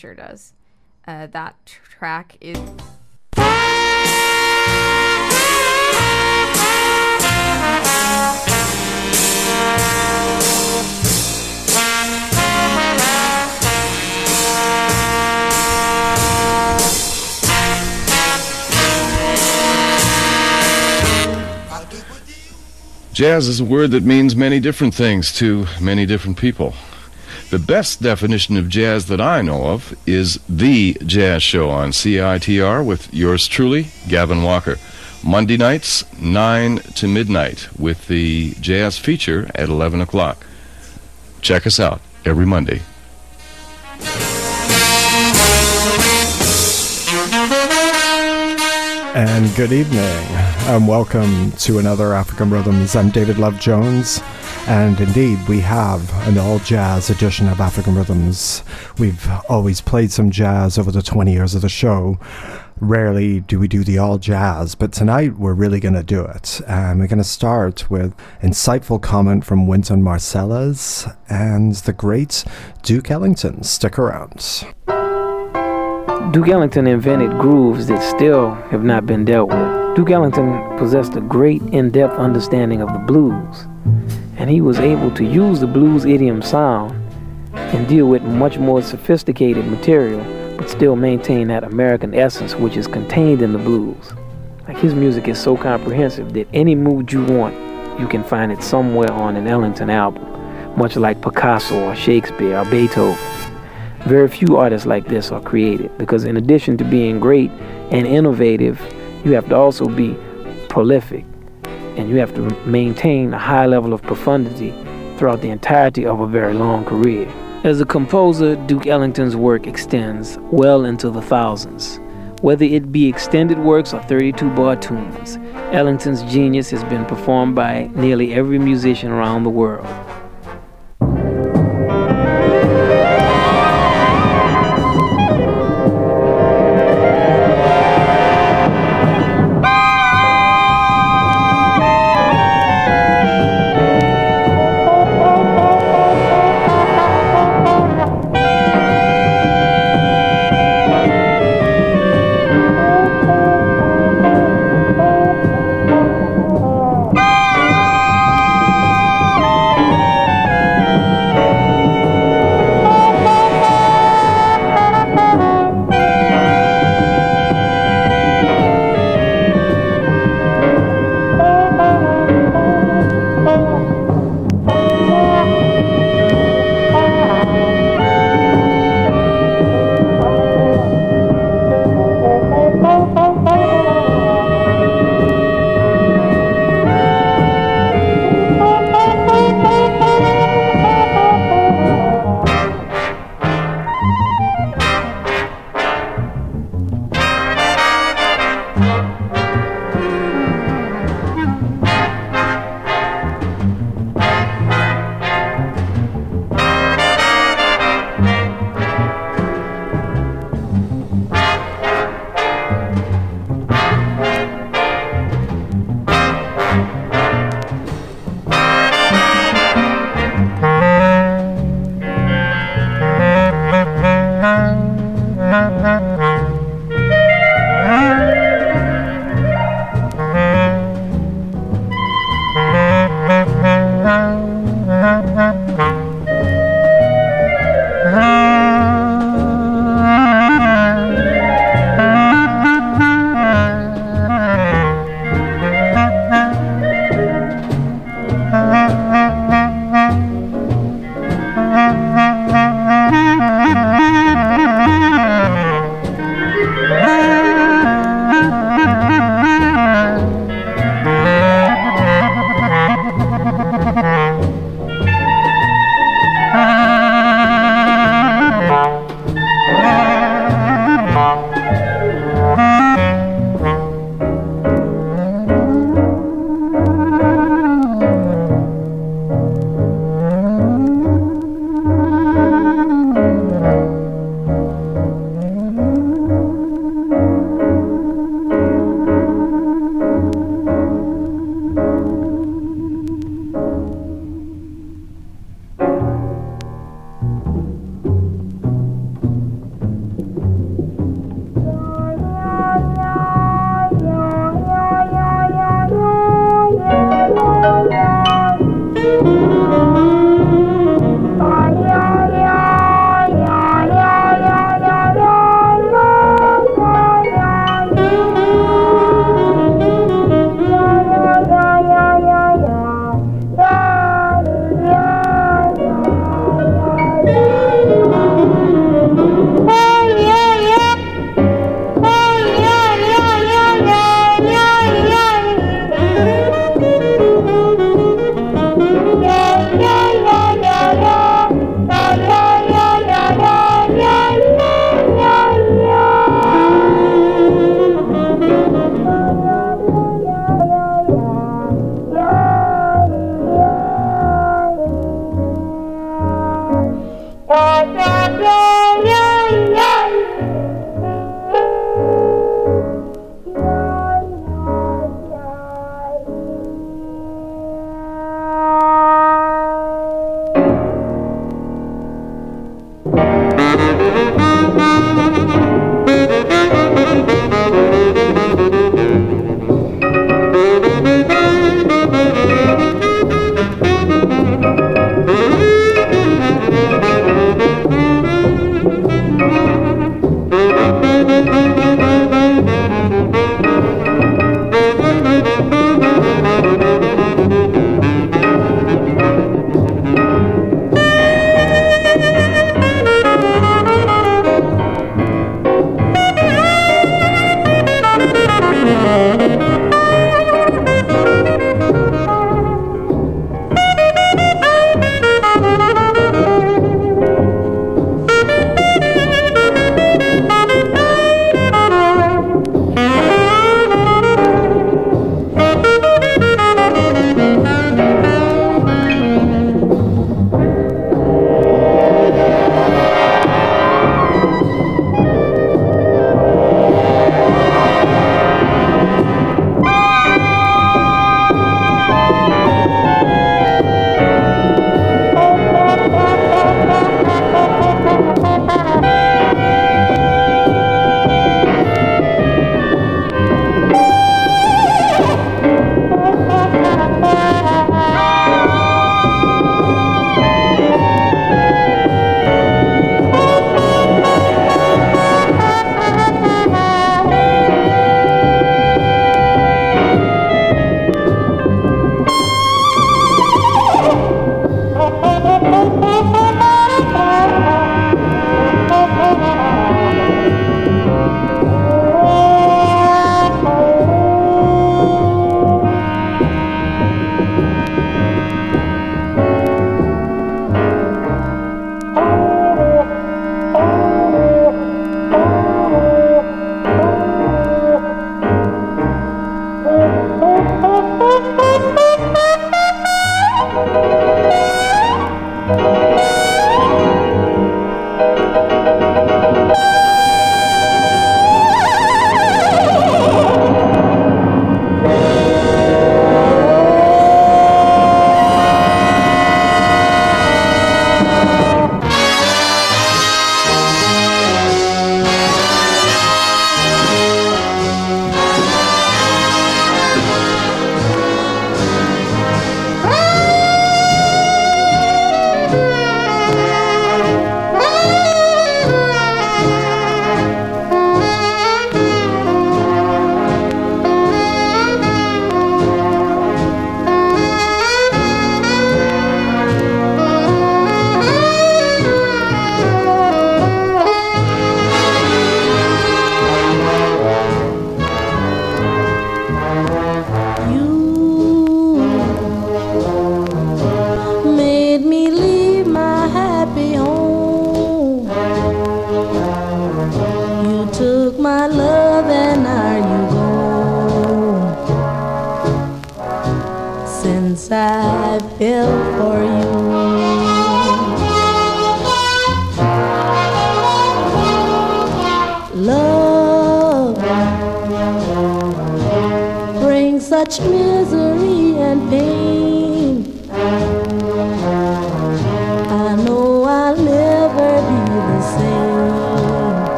sure does. Uh, that track is. Jazz is a word that means many different things to many different people. The best definition of jazz that I know of is The Jazz Show on CITR with yours truly, Gavin Walker. Monday nights, 9 to midnight, with the jazz feature at 11 o'clock. Check us out every Monday. And good evening, and welcome to another African Rhythms. I'm David Love Jones, and indeed, we have an all jazz edition of African Rhythms. We've always played some jazz over the 20 years of the show. Rarely do we do the all jazz, but tonight we're really going to do it. And we're going to start with insightful comment from Wynton Marsalis and the great Duke Ellington. Stick around. Duke Ellington invented grooves that still have not been dealt with. Duke Ellington possessed a great in depth understanding of the blues, and he was able to use the blues idiom sound and deal with much more sophisticated material, but still maintain that American essence which is contained in the blues. Like his music is so comprehensive that any mood you want, you can find it somewhere on an Ellington album, much like Picasso or Shakespeare or Beethoven. Very few artists like this are created because, in addition to being great and innovative, you have to also be prolific and you have to maintain a high level of profundity throughout the entirety of a very long career. As a composer, Duke Ellington's work extends well into the thousands. Whether it be extended works or 32 bar tunes, Ellington's genius has been performed by nearly every musician around the world.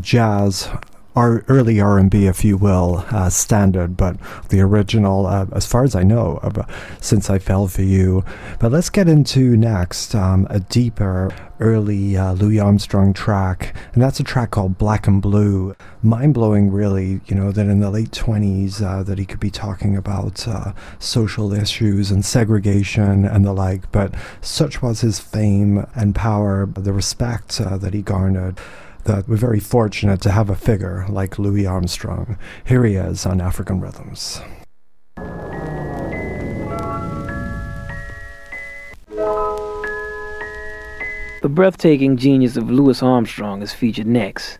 Jazz our early R&B, if you will, uh, standard, but the original, uh, as far as I know, uh, since I fell for you. But let's get into next um, a deeper early uh, Louis Armstrong track, and that's a track called Black and Blue. Mind blowing, really. You know that in the late twenties, uh, that he could be talking about uh, social issues and segregation and the like. But such was his fame and power, the respect that he garnered that we're very fortunate to have a figure like Louis Armstrong. Here he is on African Rhythms. The breathtaking genius of Louis Armstrong is featured next.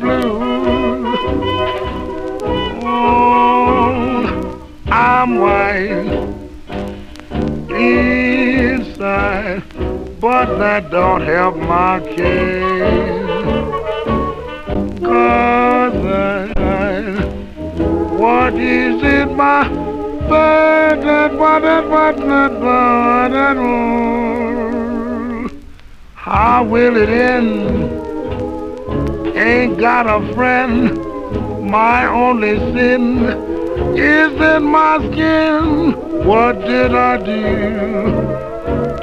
Blue? Oh, I'm white inside, but that don't help my case. Cause I, what is it, my bird, that what, that what, that what, that How will it end? Ain't got a friend, my only sin is in my skin. What did I do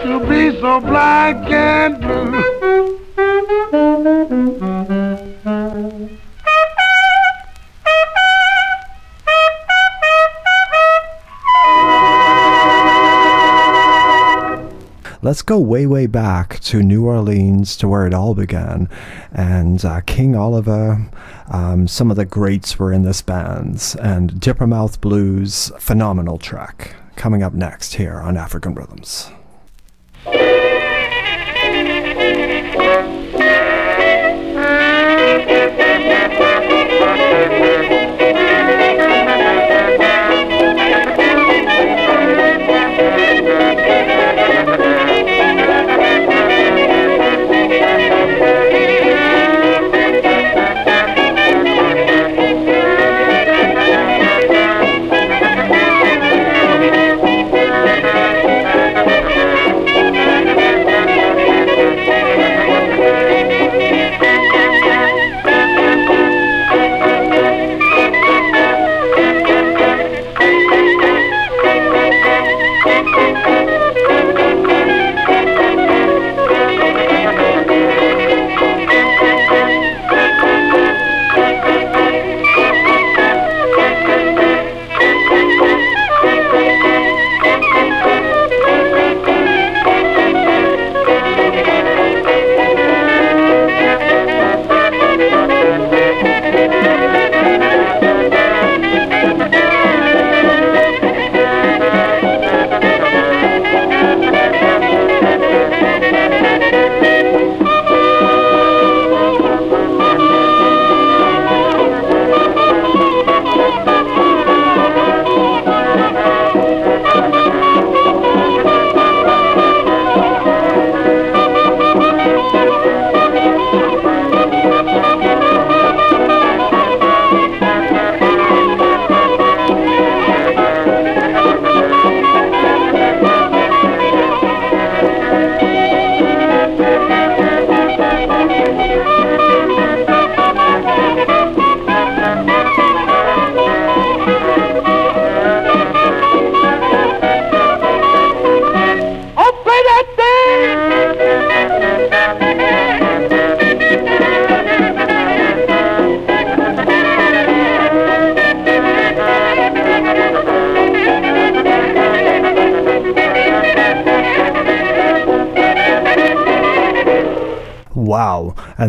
to be so black and blue? Let's go way, way back to New Orleans to where it all began. And uh, King Oliver, um, some of the greats were in this band. And Dippermouth Blues, phenomenal track. Coming up next here on African Rhythms.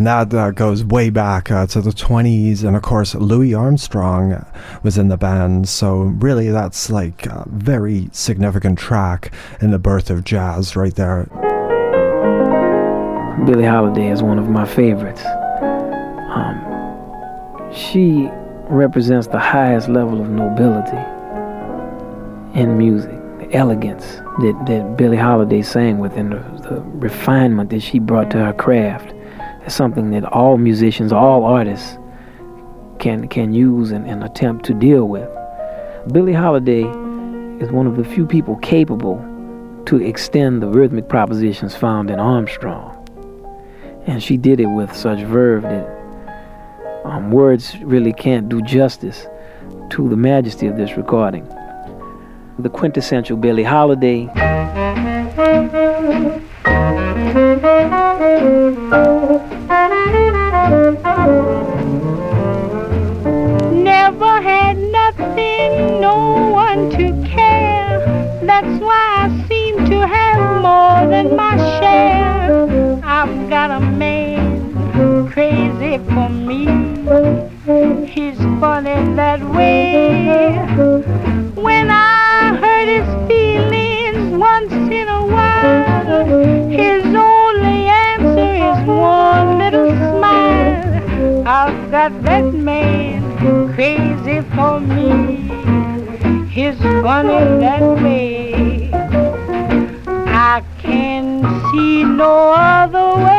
That uh, goes way back uh, to the 20s. And of course, Louis Armstrong was in the band, so really that's like a very significant track in the birth of jazz right there. Billie Holiday is one of my favorites. Um, she represents the highest level of nobility in music, the elegance that, that Billie Holiday sang with, and the, the refinement that she brought to her craft something that all musicians, all artists can can use and, and attempt to deal with. Billie Holiday is one of the few people capable to extend the rhythmic propositions found in Armstrong. And she did it with such verve that um, words really can't do justice to the majesty of this recording. The quintessential Billie Holiday. my share. I've got a man crazy for me. He's funny that way. When I hurt his feelings once in a while, his only answer is one little smile. I've got that man crazy for me. He's funny that way. See no other way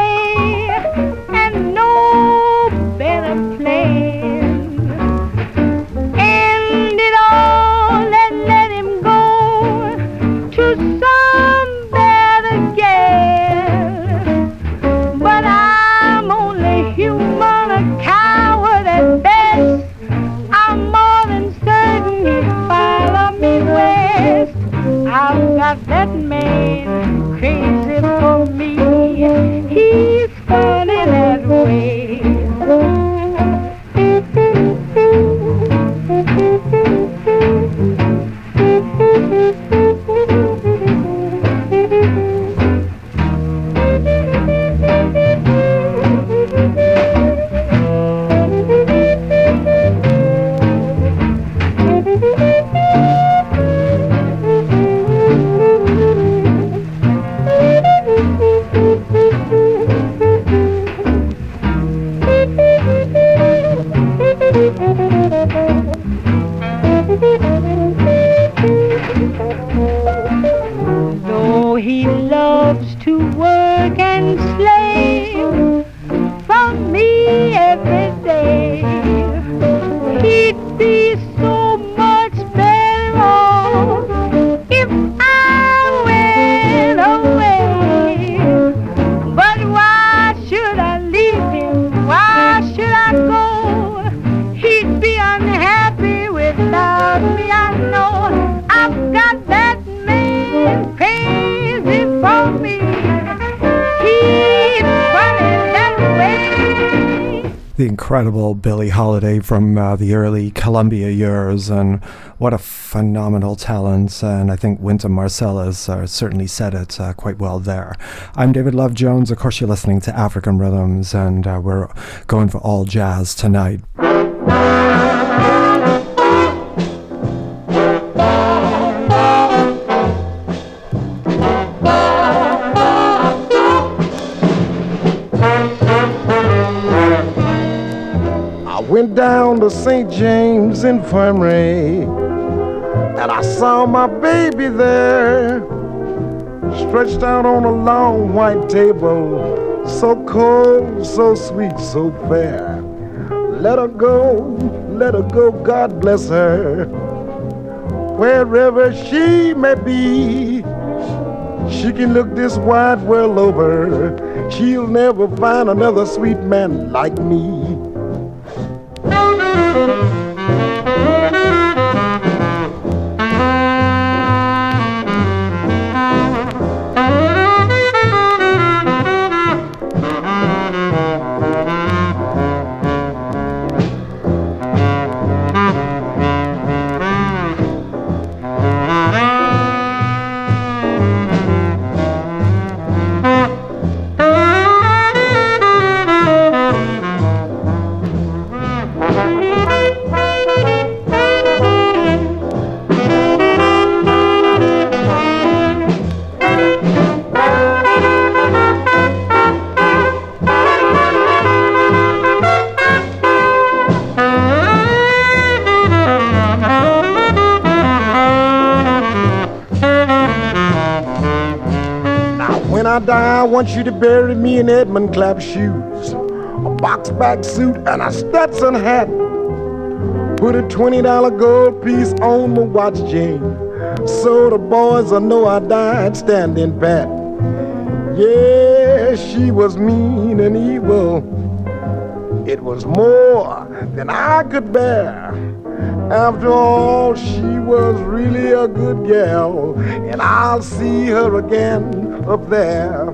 loves to from uh, the early Columbia years, and what a phenomenal talent. And I think Wynton Marsalis uh, certainly said it uh, quite well there. I'm David Love Jones. Of course, you're listening to African Rhythms, and uh, we're going for all jazz tonight. Down to St. James Infirmary and I saw my baby there, stretched out on a long white table, so cold, so sweet, so fair. Let her go, let her go, God bless her. Wherever she may be, she can look this wide world over. She'll never find another sweet man like me. Now, want you to bury me in Edwin Clapp shoes, a box back suit, and a Stetson hat. Put a $20 gold piece on my watch chain, so the boys will know I died standing pat. Yeah, she was mean and evil. It was more than I could bear. After all, she was really a good gal, and I'll see her again up there.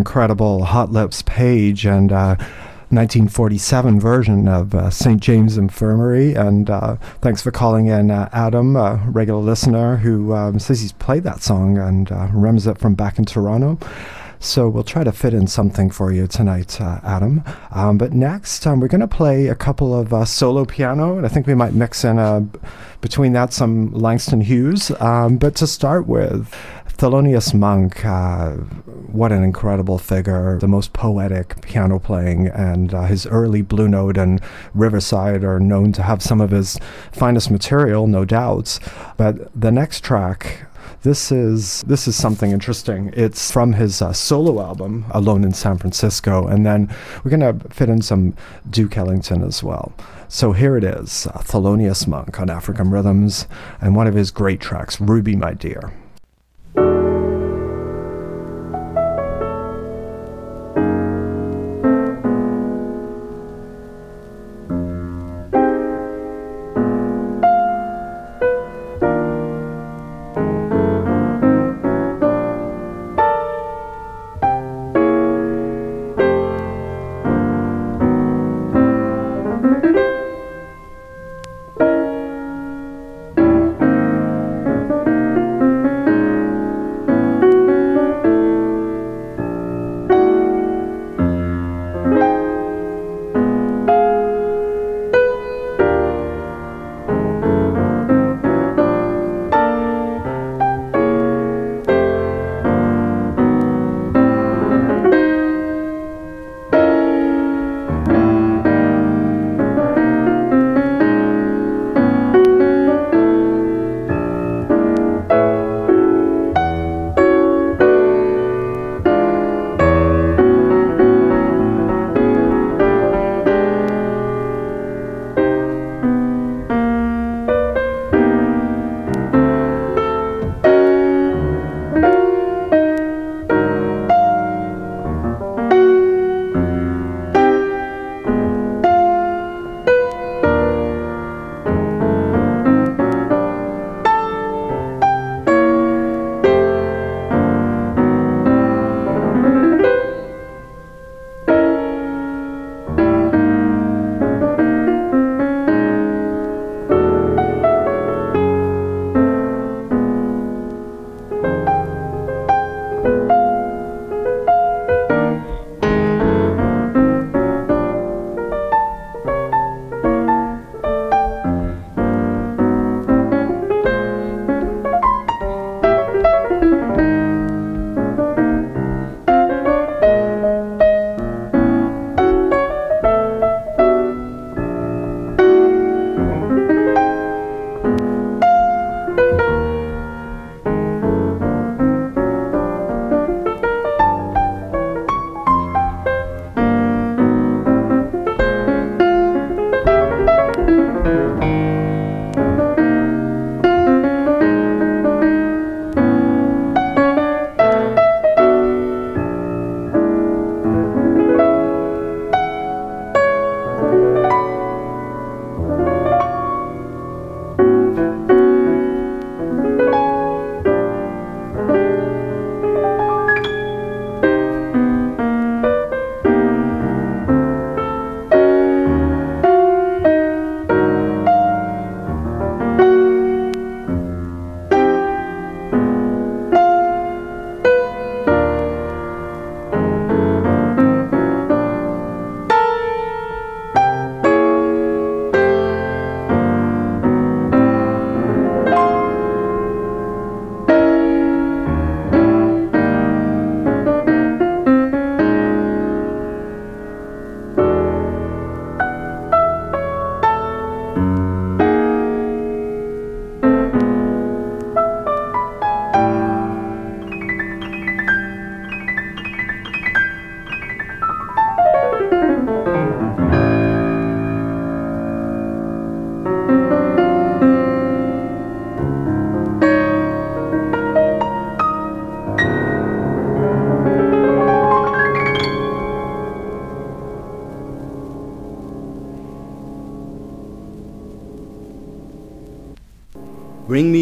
Incredible Hot Lips Page and uh, 1947 version of uh, St. James Infirmary. And uh, thanks for calling in, uh, Adam, a regular listener who um, says he's played that song and uh, remembers it from back in Toronto. So we'll try to fit in something for you tonight, uh, Adam. Um, but next, um, we're going to play a couple of uh, solo piano, and I think we might mix in uh, between that some Langston Hughes. Um, but to start with, Thelonious Monk, uh, what an incredible figure, the most poetic piano playing, and uh, his early Blue Note and Riverside are known to have some of his finest material, no doubts. But the next track, this is this is something interesting. It's from his uh, solo album, Alone in San Francisco, and then we're gonna fit in some Duke Ellington as well. So here it is, uh, Thelonious Monk on African Rhythms, and one of his great tracks, Ruby, My Dear.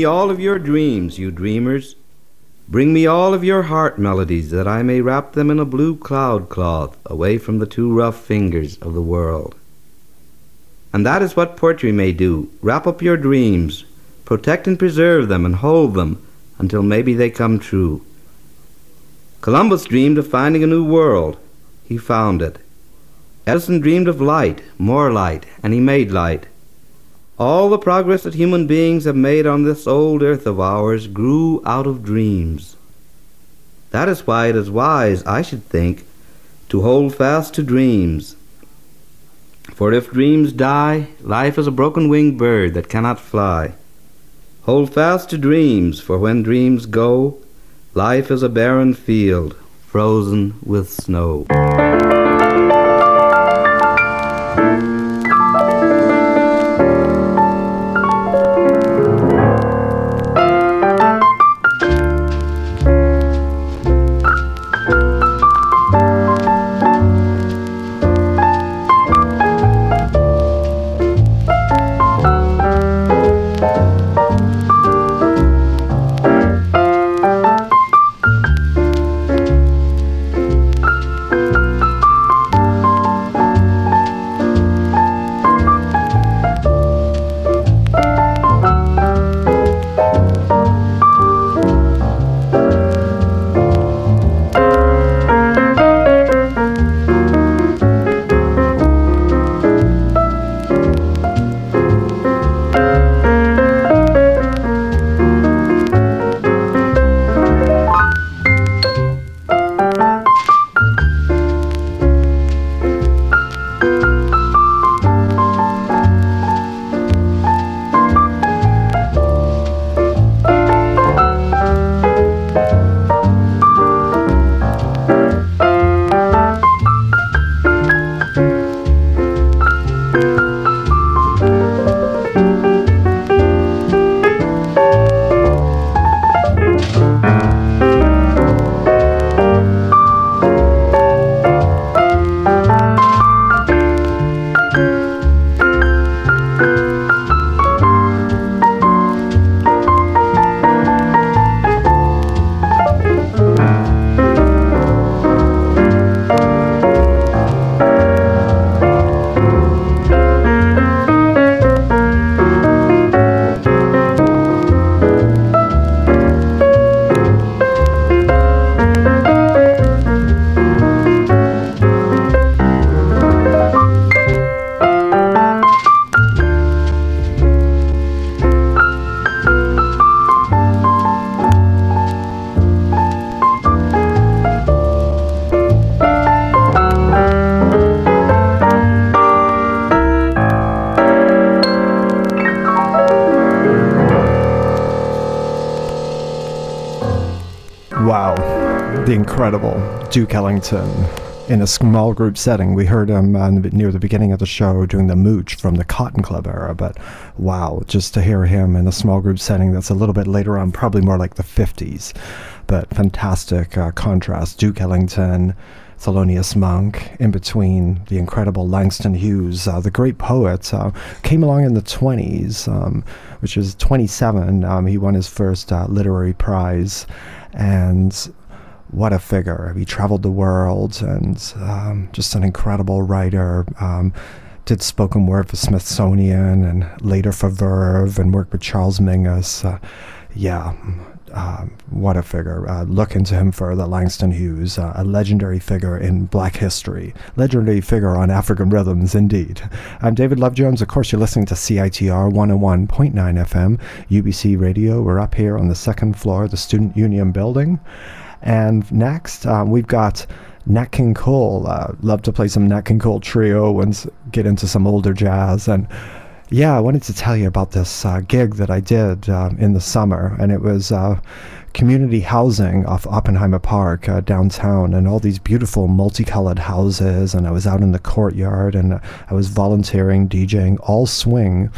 All of your dreams, you dreamers. Bring me all of your heart melodies that I may wrap them in a blue cloud cloth away from the too rough fingers of the world. And that is what poetry may do wrap up your dreams, protect and preserve them, and hold them until maybe they come true. Columbus dreamed of finding a new world. He found it. Edison dreamed of light, more light, and he made light. All the progress that human beings have made on this old earth of ours grew out of dreams. That is why it is wise, I should think, to hold fast to dreams. For if dreams die, life is a broken winged bird that cannot fly. Hold fast to dreams, for when dreams go, life is a barren field, frozen with snow. Incredible Duke Ellington in a small group setting. We heard him uh, near the beginning of the show doing the Mooche from the Cotton Club era, but wow, just to hear him in a small group setting that's a little bit later on, probably more like the 50s. But fantastic uh, contrast. Duke Ellington, Thelonious Monk, in between the incredible Langston Hughes, uh, the great poet, uh, came along in the 20s, um, which is 27. Um, he won his first uh, literary prize. And what a figure. He traveled the world and um, just an incredible writer. Um, did spoken word for Smithsonian and later for Verve and worked with Charles Mingus. Uh, yeah, uh, what a figure. Uh, look into him further. Langston Hughes, uh, a legendary figure in black history, legendary figure on African rhythms, indeed. I'm David Love Jones. Of course, you're listening to CITR 101.9 FM, UBC Radio. We're up here on the second floor of the Student Union building. And next, um, we've got Nat King Cole. Uh, love to play some Nat King Cole trio and get into some older jazz. And yeah, I wanted to tell you about this uh, gig that I did uh, in the summer, and it was uh, community housing off Oppenheimer Park uh, downtown, and all these beautiful multicolored houses. And I was out in the courtyard, and I was volunteering, DJing, all swing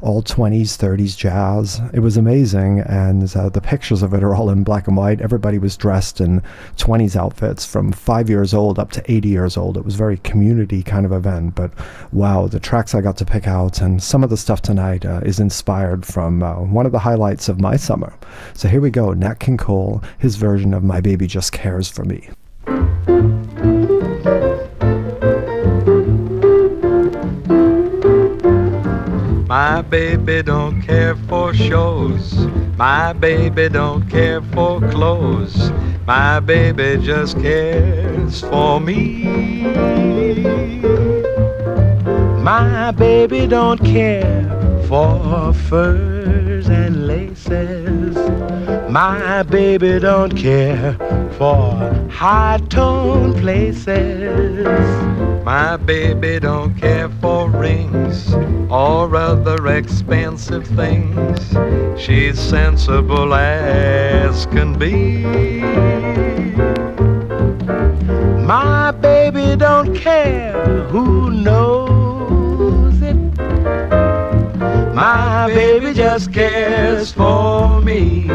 all 20s, 30s jazz. It was amazing, and uh, the pictures of it are all in black and white. Everybody was dressed in 20s outfits from five years old up to 80 years old. It was very community kind of event, but wow, the tracks I got to pick out, and some of the stuff tonight uh, is inspired from uh, one of the highlights of my summer. So here we go, Nat King Cole, his version of My Baby Just Cares for Me. My baby don't care for shows. My baby don't care for clothes. My baby just cares for me. My baby don't care for furs and laces. My baby don't care for high tone places. My baby don't care for rings or other expensive things. She's sensible as can be. My baby don't care who knows My baby just cares for me.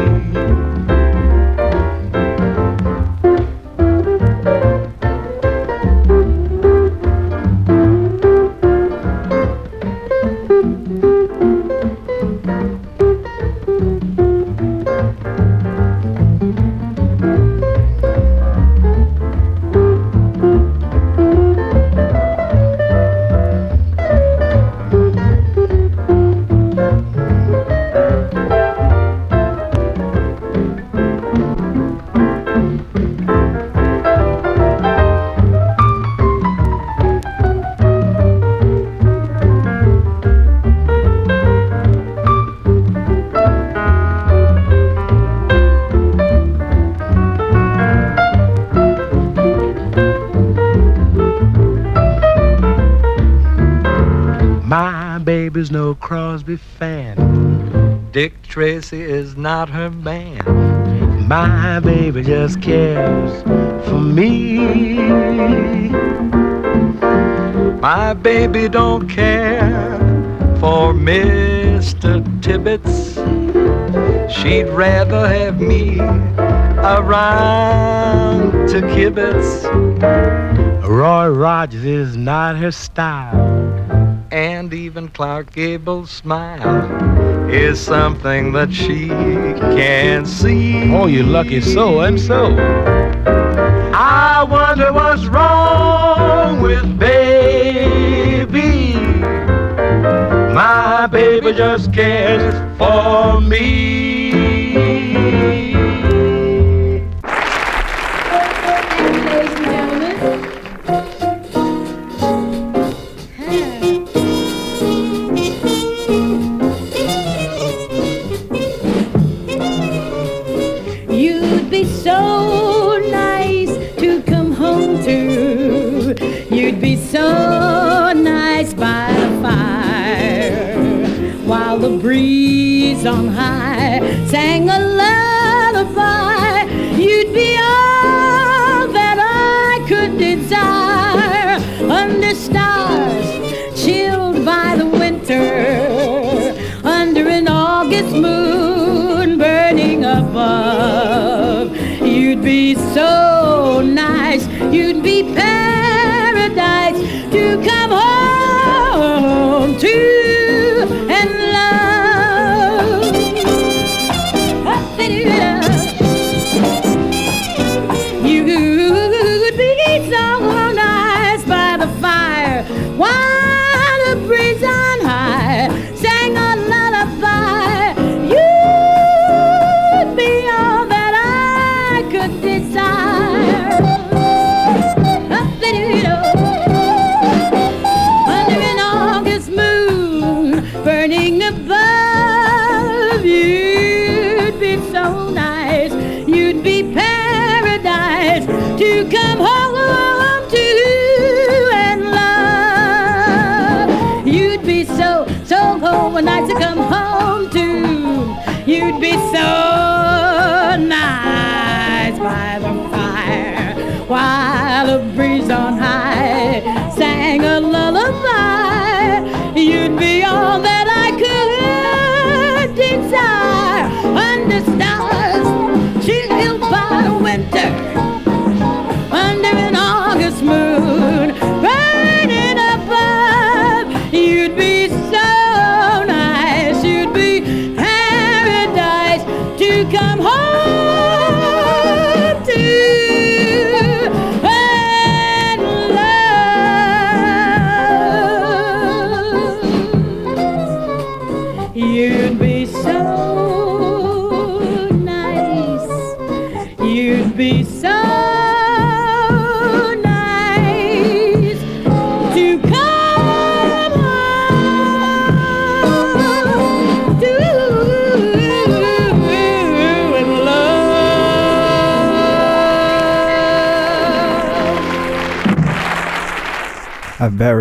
Tracy is not her man. My baby just cares for me. My baby don't care for Mr. Tibbetts. She'd rather have me around to kibitz. Roy Rogers is not her style and even Clark Gable's smile is something that she can't see. Oh, you lucky so and so. I wonder what's wrong with baby. My baby just cares for me. So nice by the fire while the breeze on high sang a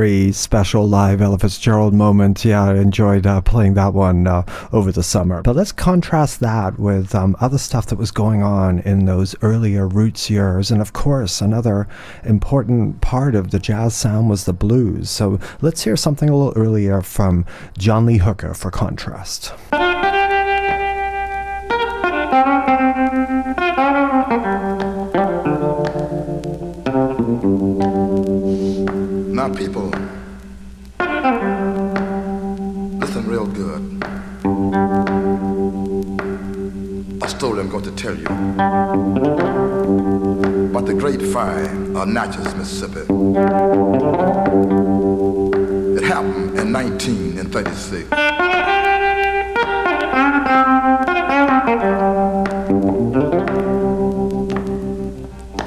very special live Ella Fitzgerald moment. Yeah, I enjoyed uh, playing that one uh, over the summer. But let's contrast that with um, other stuff that was going on in those earlier roots years. And of course, another important part of the jazz sound was the blues. So let's hear something a little earlier from John Lee Hooker for contrast. People, listen real good. A story I'm going to tell you about the great fire of Natchez, Mississippi. It happened in 1936.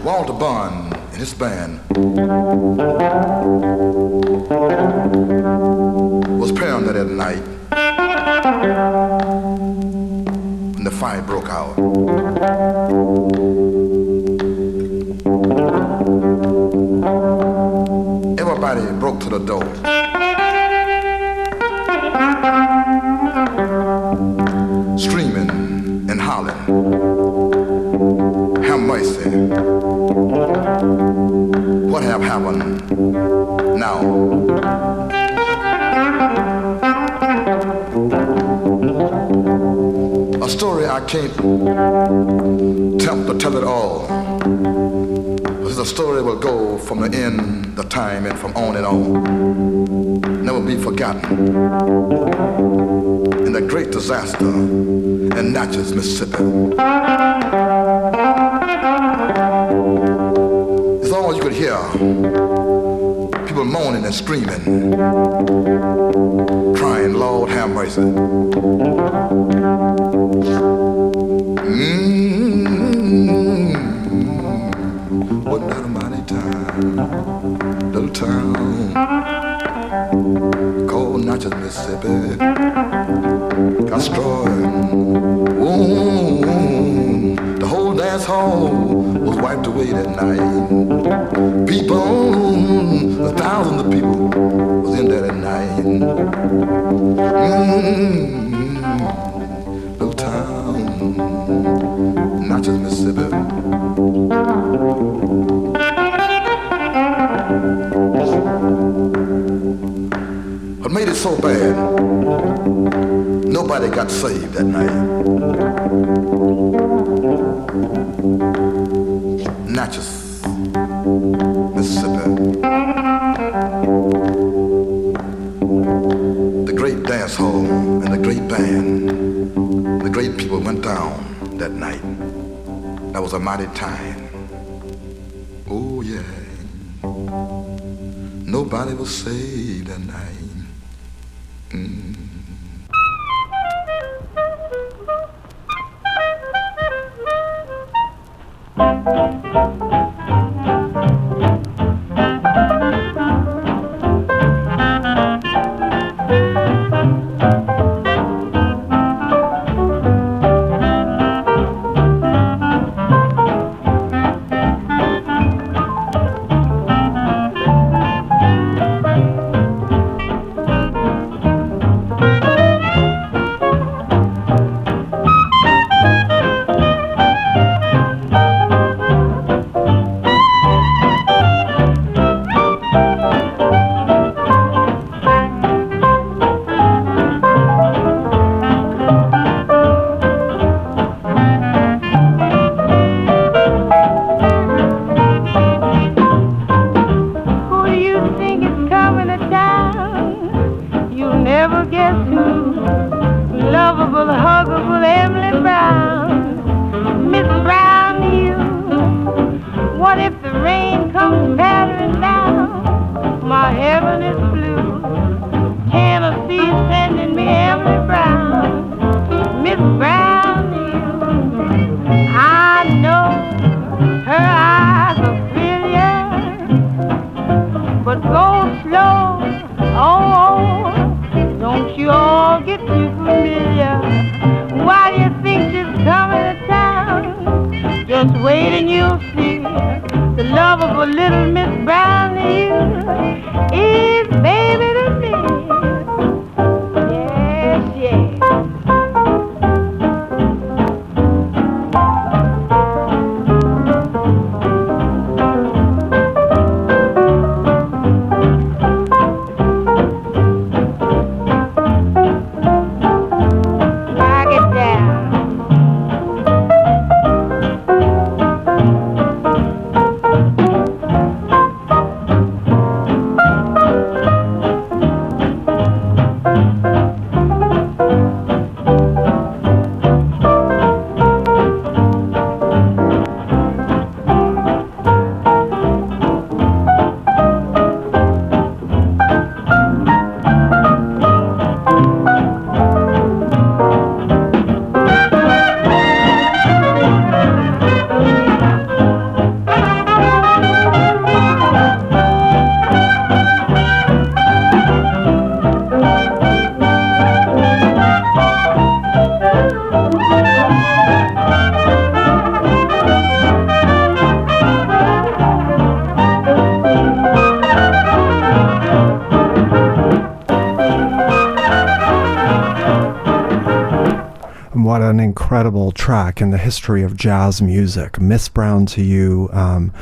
Walter Bond and his band was that at night when the fire broke out. Everybody broke to the door. Screaming and hollering. Mercy. What have happened now? A story I can't attempt to tell it all. The story will go from the end, the time, and from on and on. Never be forgotten. In the great disaster in Natchez, Mississippi. Could hear. People moaning and screaming, crying, Lord have mercy. Mm, what not a mighty time, little town called Natchez, Mississippi. Got destroyed. Ooh, was wiped away that night. People, thousands of people was in there that night. Mm, little town, Natchez, Mississippi. What made it so bad? Nobody got saved that night. Natchez, Mississippi. The great dance hall and the great band, the great people went down that night. That was a mighty time. Oh yeah. Nobody was saved that night. Incredible track in the history of jazz music. Miss Brown to You, um,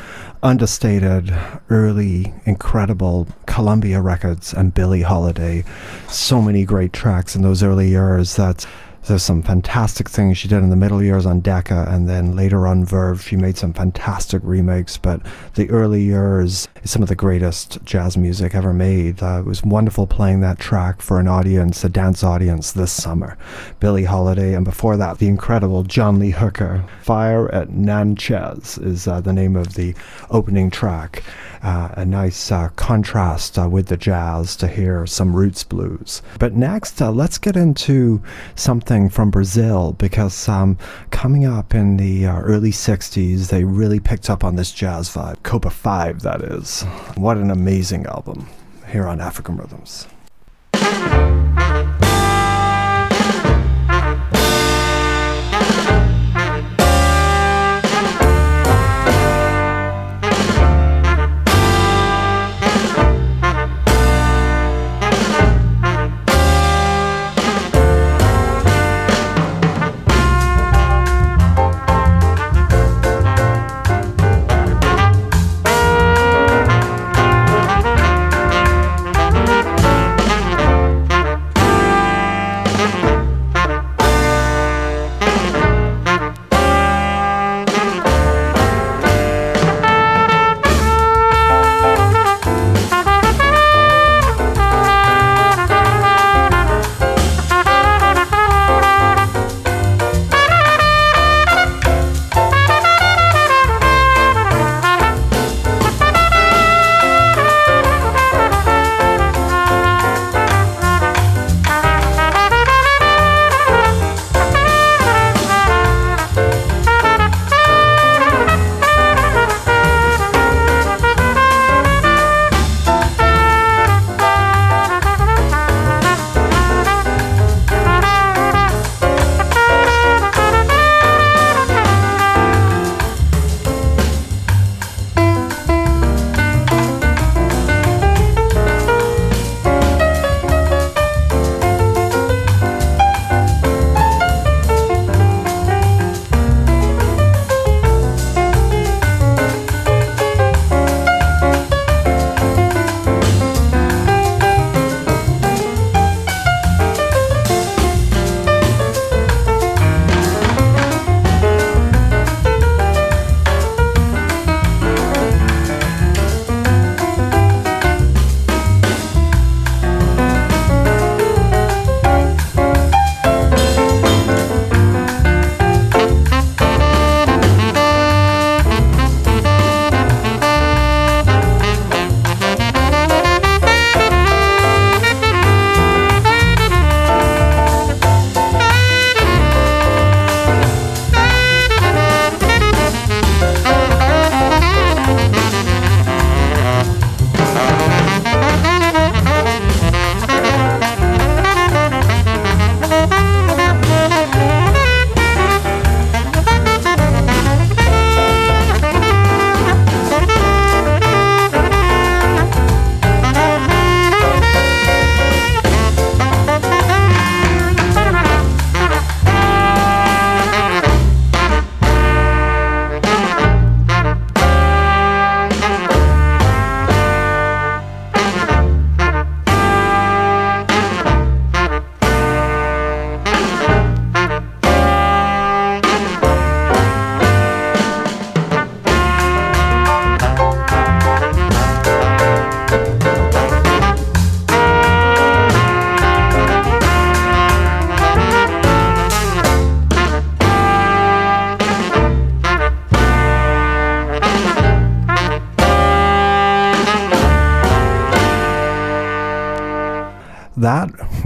understated, early, incredible Columbia Records and Billie Holiday. So many great tracks in those early years that there's some fantastic things she did in the middle years on Decca and then later on Verve. She made some fantastic remakes, but the early years is some of the greatest jazz music ever made. Uh, it was wonderful playing that track for an audience, a dance audience this summer. Billie Holiday, and before that, the incredible John Lee Hooker. Fire at Natchez is uh, the name of the opening track. Uh, a nice uh, contrast uh, with the jazz to hear some roots blues. But next, uh, let's get into something from Brazil because um, coming up in the uh, early 60s, they really picked up on this jazz vibe. Copa 5, that is. What an amazing album here on African Rhythms.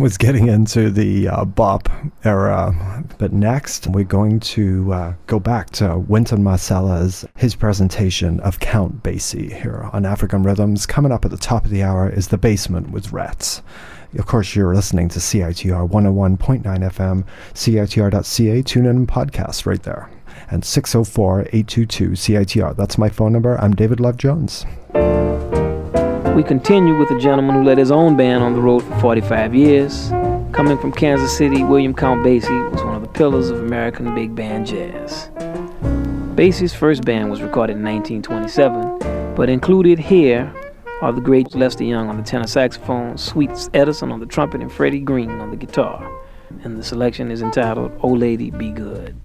Was getting into the uh, bop era. But next, we're going to uh, go back to Wynton Marsalis, his presentation of Count Basie here on African Rhythms. Coming up at the top of the hour is The Basement with Rats. Of course, you're listening to CITR 101.9 FM, CITR.ca, tune in podcast right there. And 604 822 CITR. That's my phone number. I'm David Love Jones. We continue with a gentleman who led his own band on the road for 45 years. Coming from Kansas City, William Count Basie was one of the pillars of American big band jazz. Basie's first band was recorded in 1927, but included here are the great Lester Young on the tenor saxophone, Sweets Edison on the trumpet, and Freddie Green on the guitar. And the selection is entitled Oh Lady Be Good.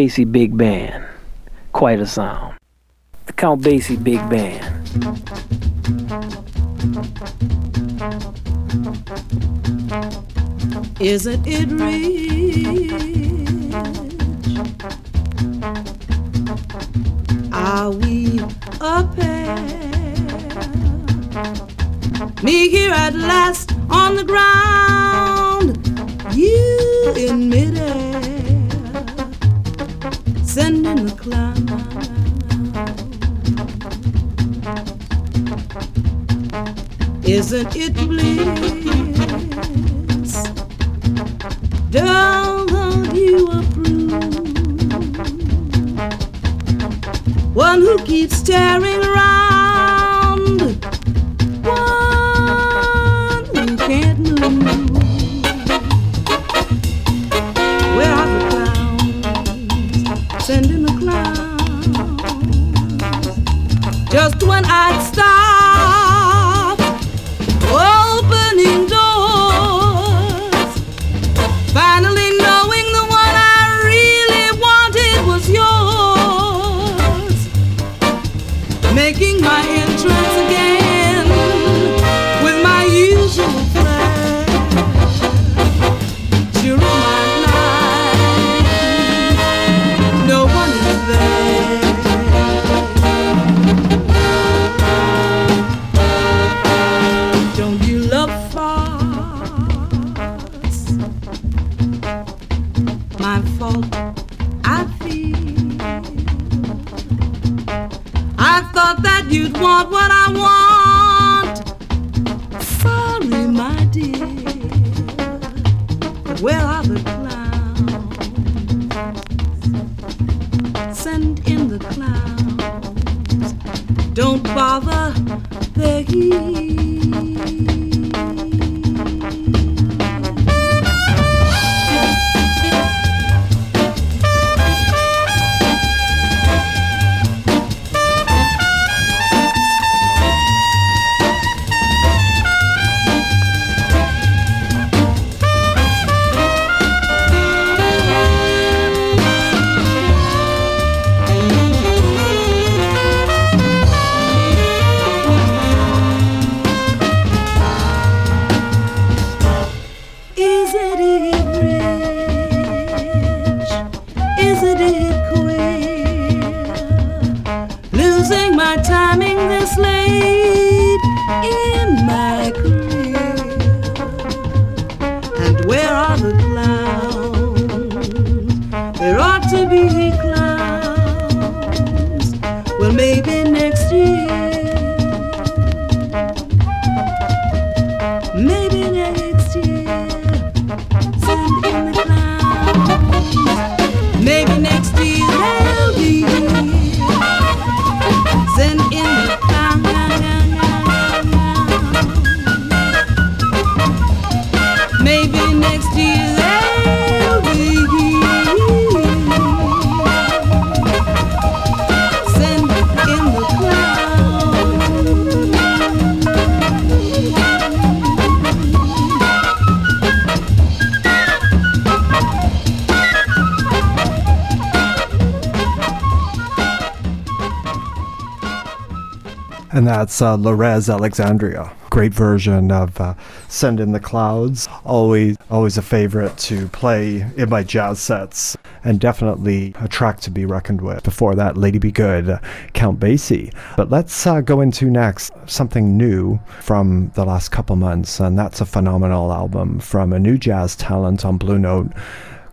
Basie Big Band. Quite a sound. The Count Basie Big Band. Isn't it rich? Are we a pair? Me here at last on the ground, you in midair Isn't it bliss? Don't you approve? One who keeps staring around, I thought that you'd want what I want. Sorry, my dear. Where are the clowns? Send in the clowns. Don't bother, they're here. That's uh, Lorez Alexandria. Great version of uh, "Send in the Clouds." Always, always a favorite to play in my jazz sets, and definitely a track to be reckoned with. Before that, "Lady Be Good," uh, Count Basie. But let's uh, go into next something new from the last couple months, and that's a phenomenal album from a new jazz talent on Blue Note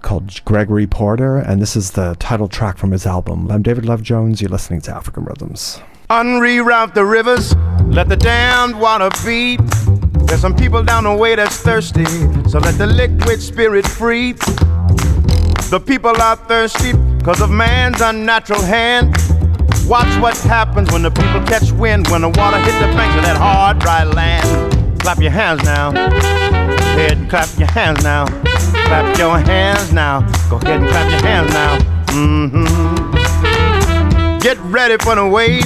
called Gregory Porter, and this is the title track from his album. I'm David Love Jones. You're listening to African Rhythms. Unreroute the rivers, let the dammed water beat. There's some people down the way that's thirsty, so let the liquid spirit free. The people are thirsty because of man's unnatural hand. Watch what happens when the people catch wind, when the water hits the banks of that hard, dry land. Clap your hands now. Go ahead and clap your hands now. Clap your hands now. Go ahead and clap your hands now. Mm-hmm. Get ready for the wave.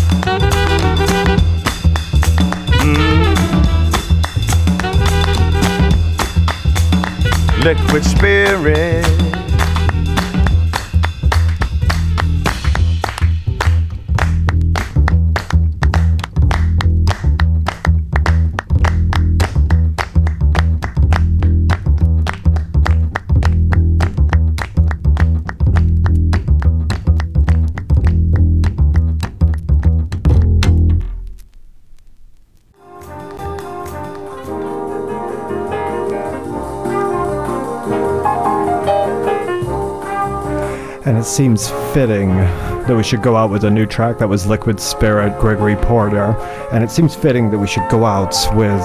Liquid spirit. It seems fitting that we should go out with a new track that was Liquid Spirit, Gregory Porter. And it seems fitting that we should go out with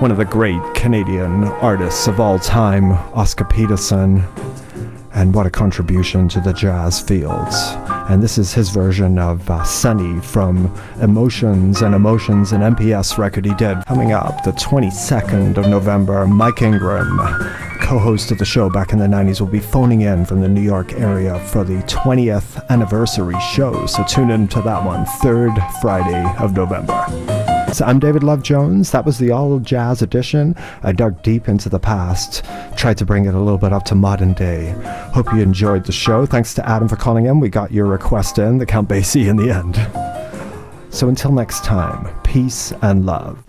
one of the great Canadian artists of all time, Oscar Peterson. And what a contribution to the jazz fields. And this is his version of uh, Sunny from Motions and Emotions, an MPS record he did coming up the 22nd of November. Mike Ingram, co host of the show back in the 90s, will be phoning in from the New York area for the 20th anniversary show. So tune in to that one, third Friday of November. So I'm David Love Jones. That was the all jazz edition. I dug deep into the past, tried to bring it a little bit up to modern day. Hope you enjoyed the show. Thanks to Adam for calling in. We got your request in, the Count Basie in the end. So until next time, peace and love.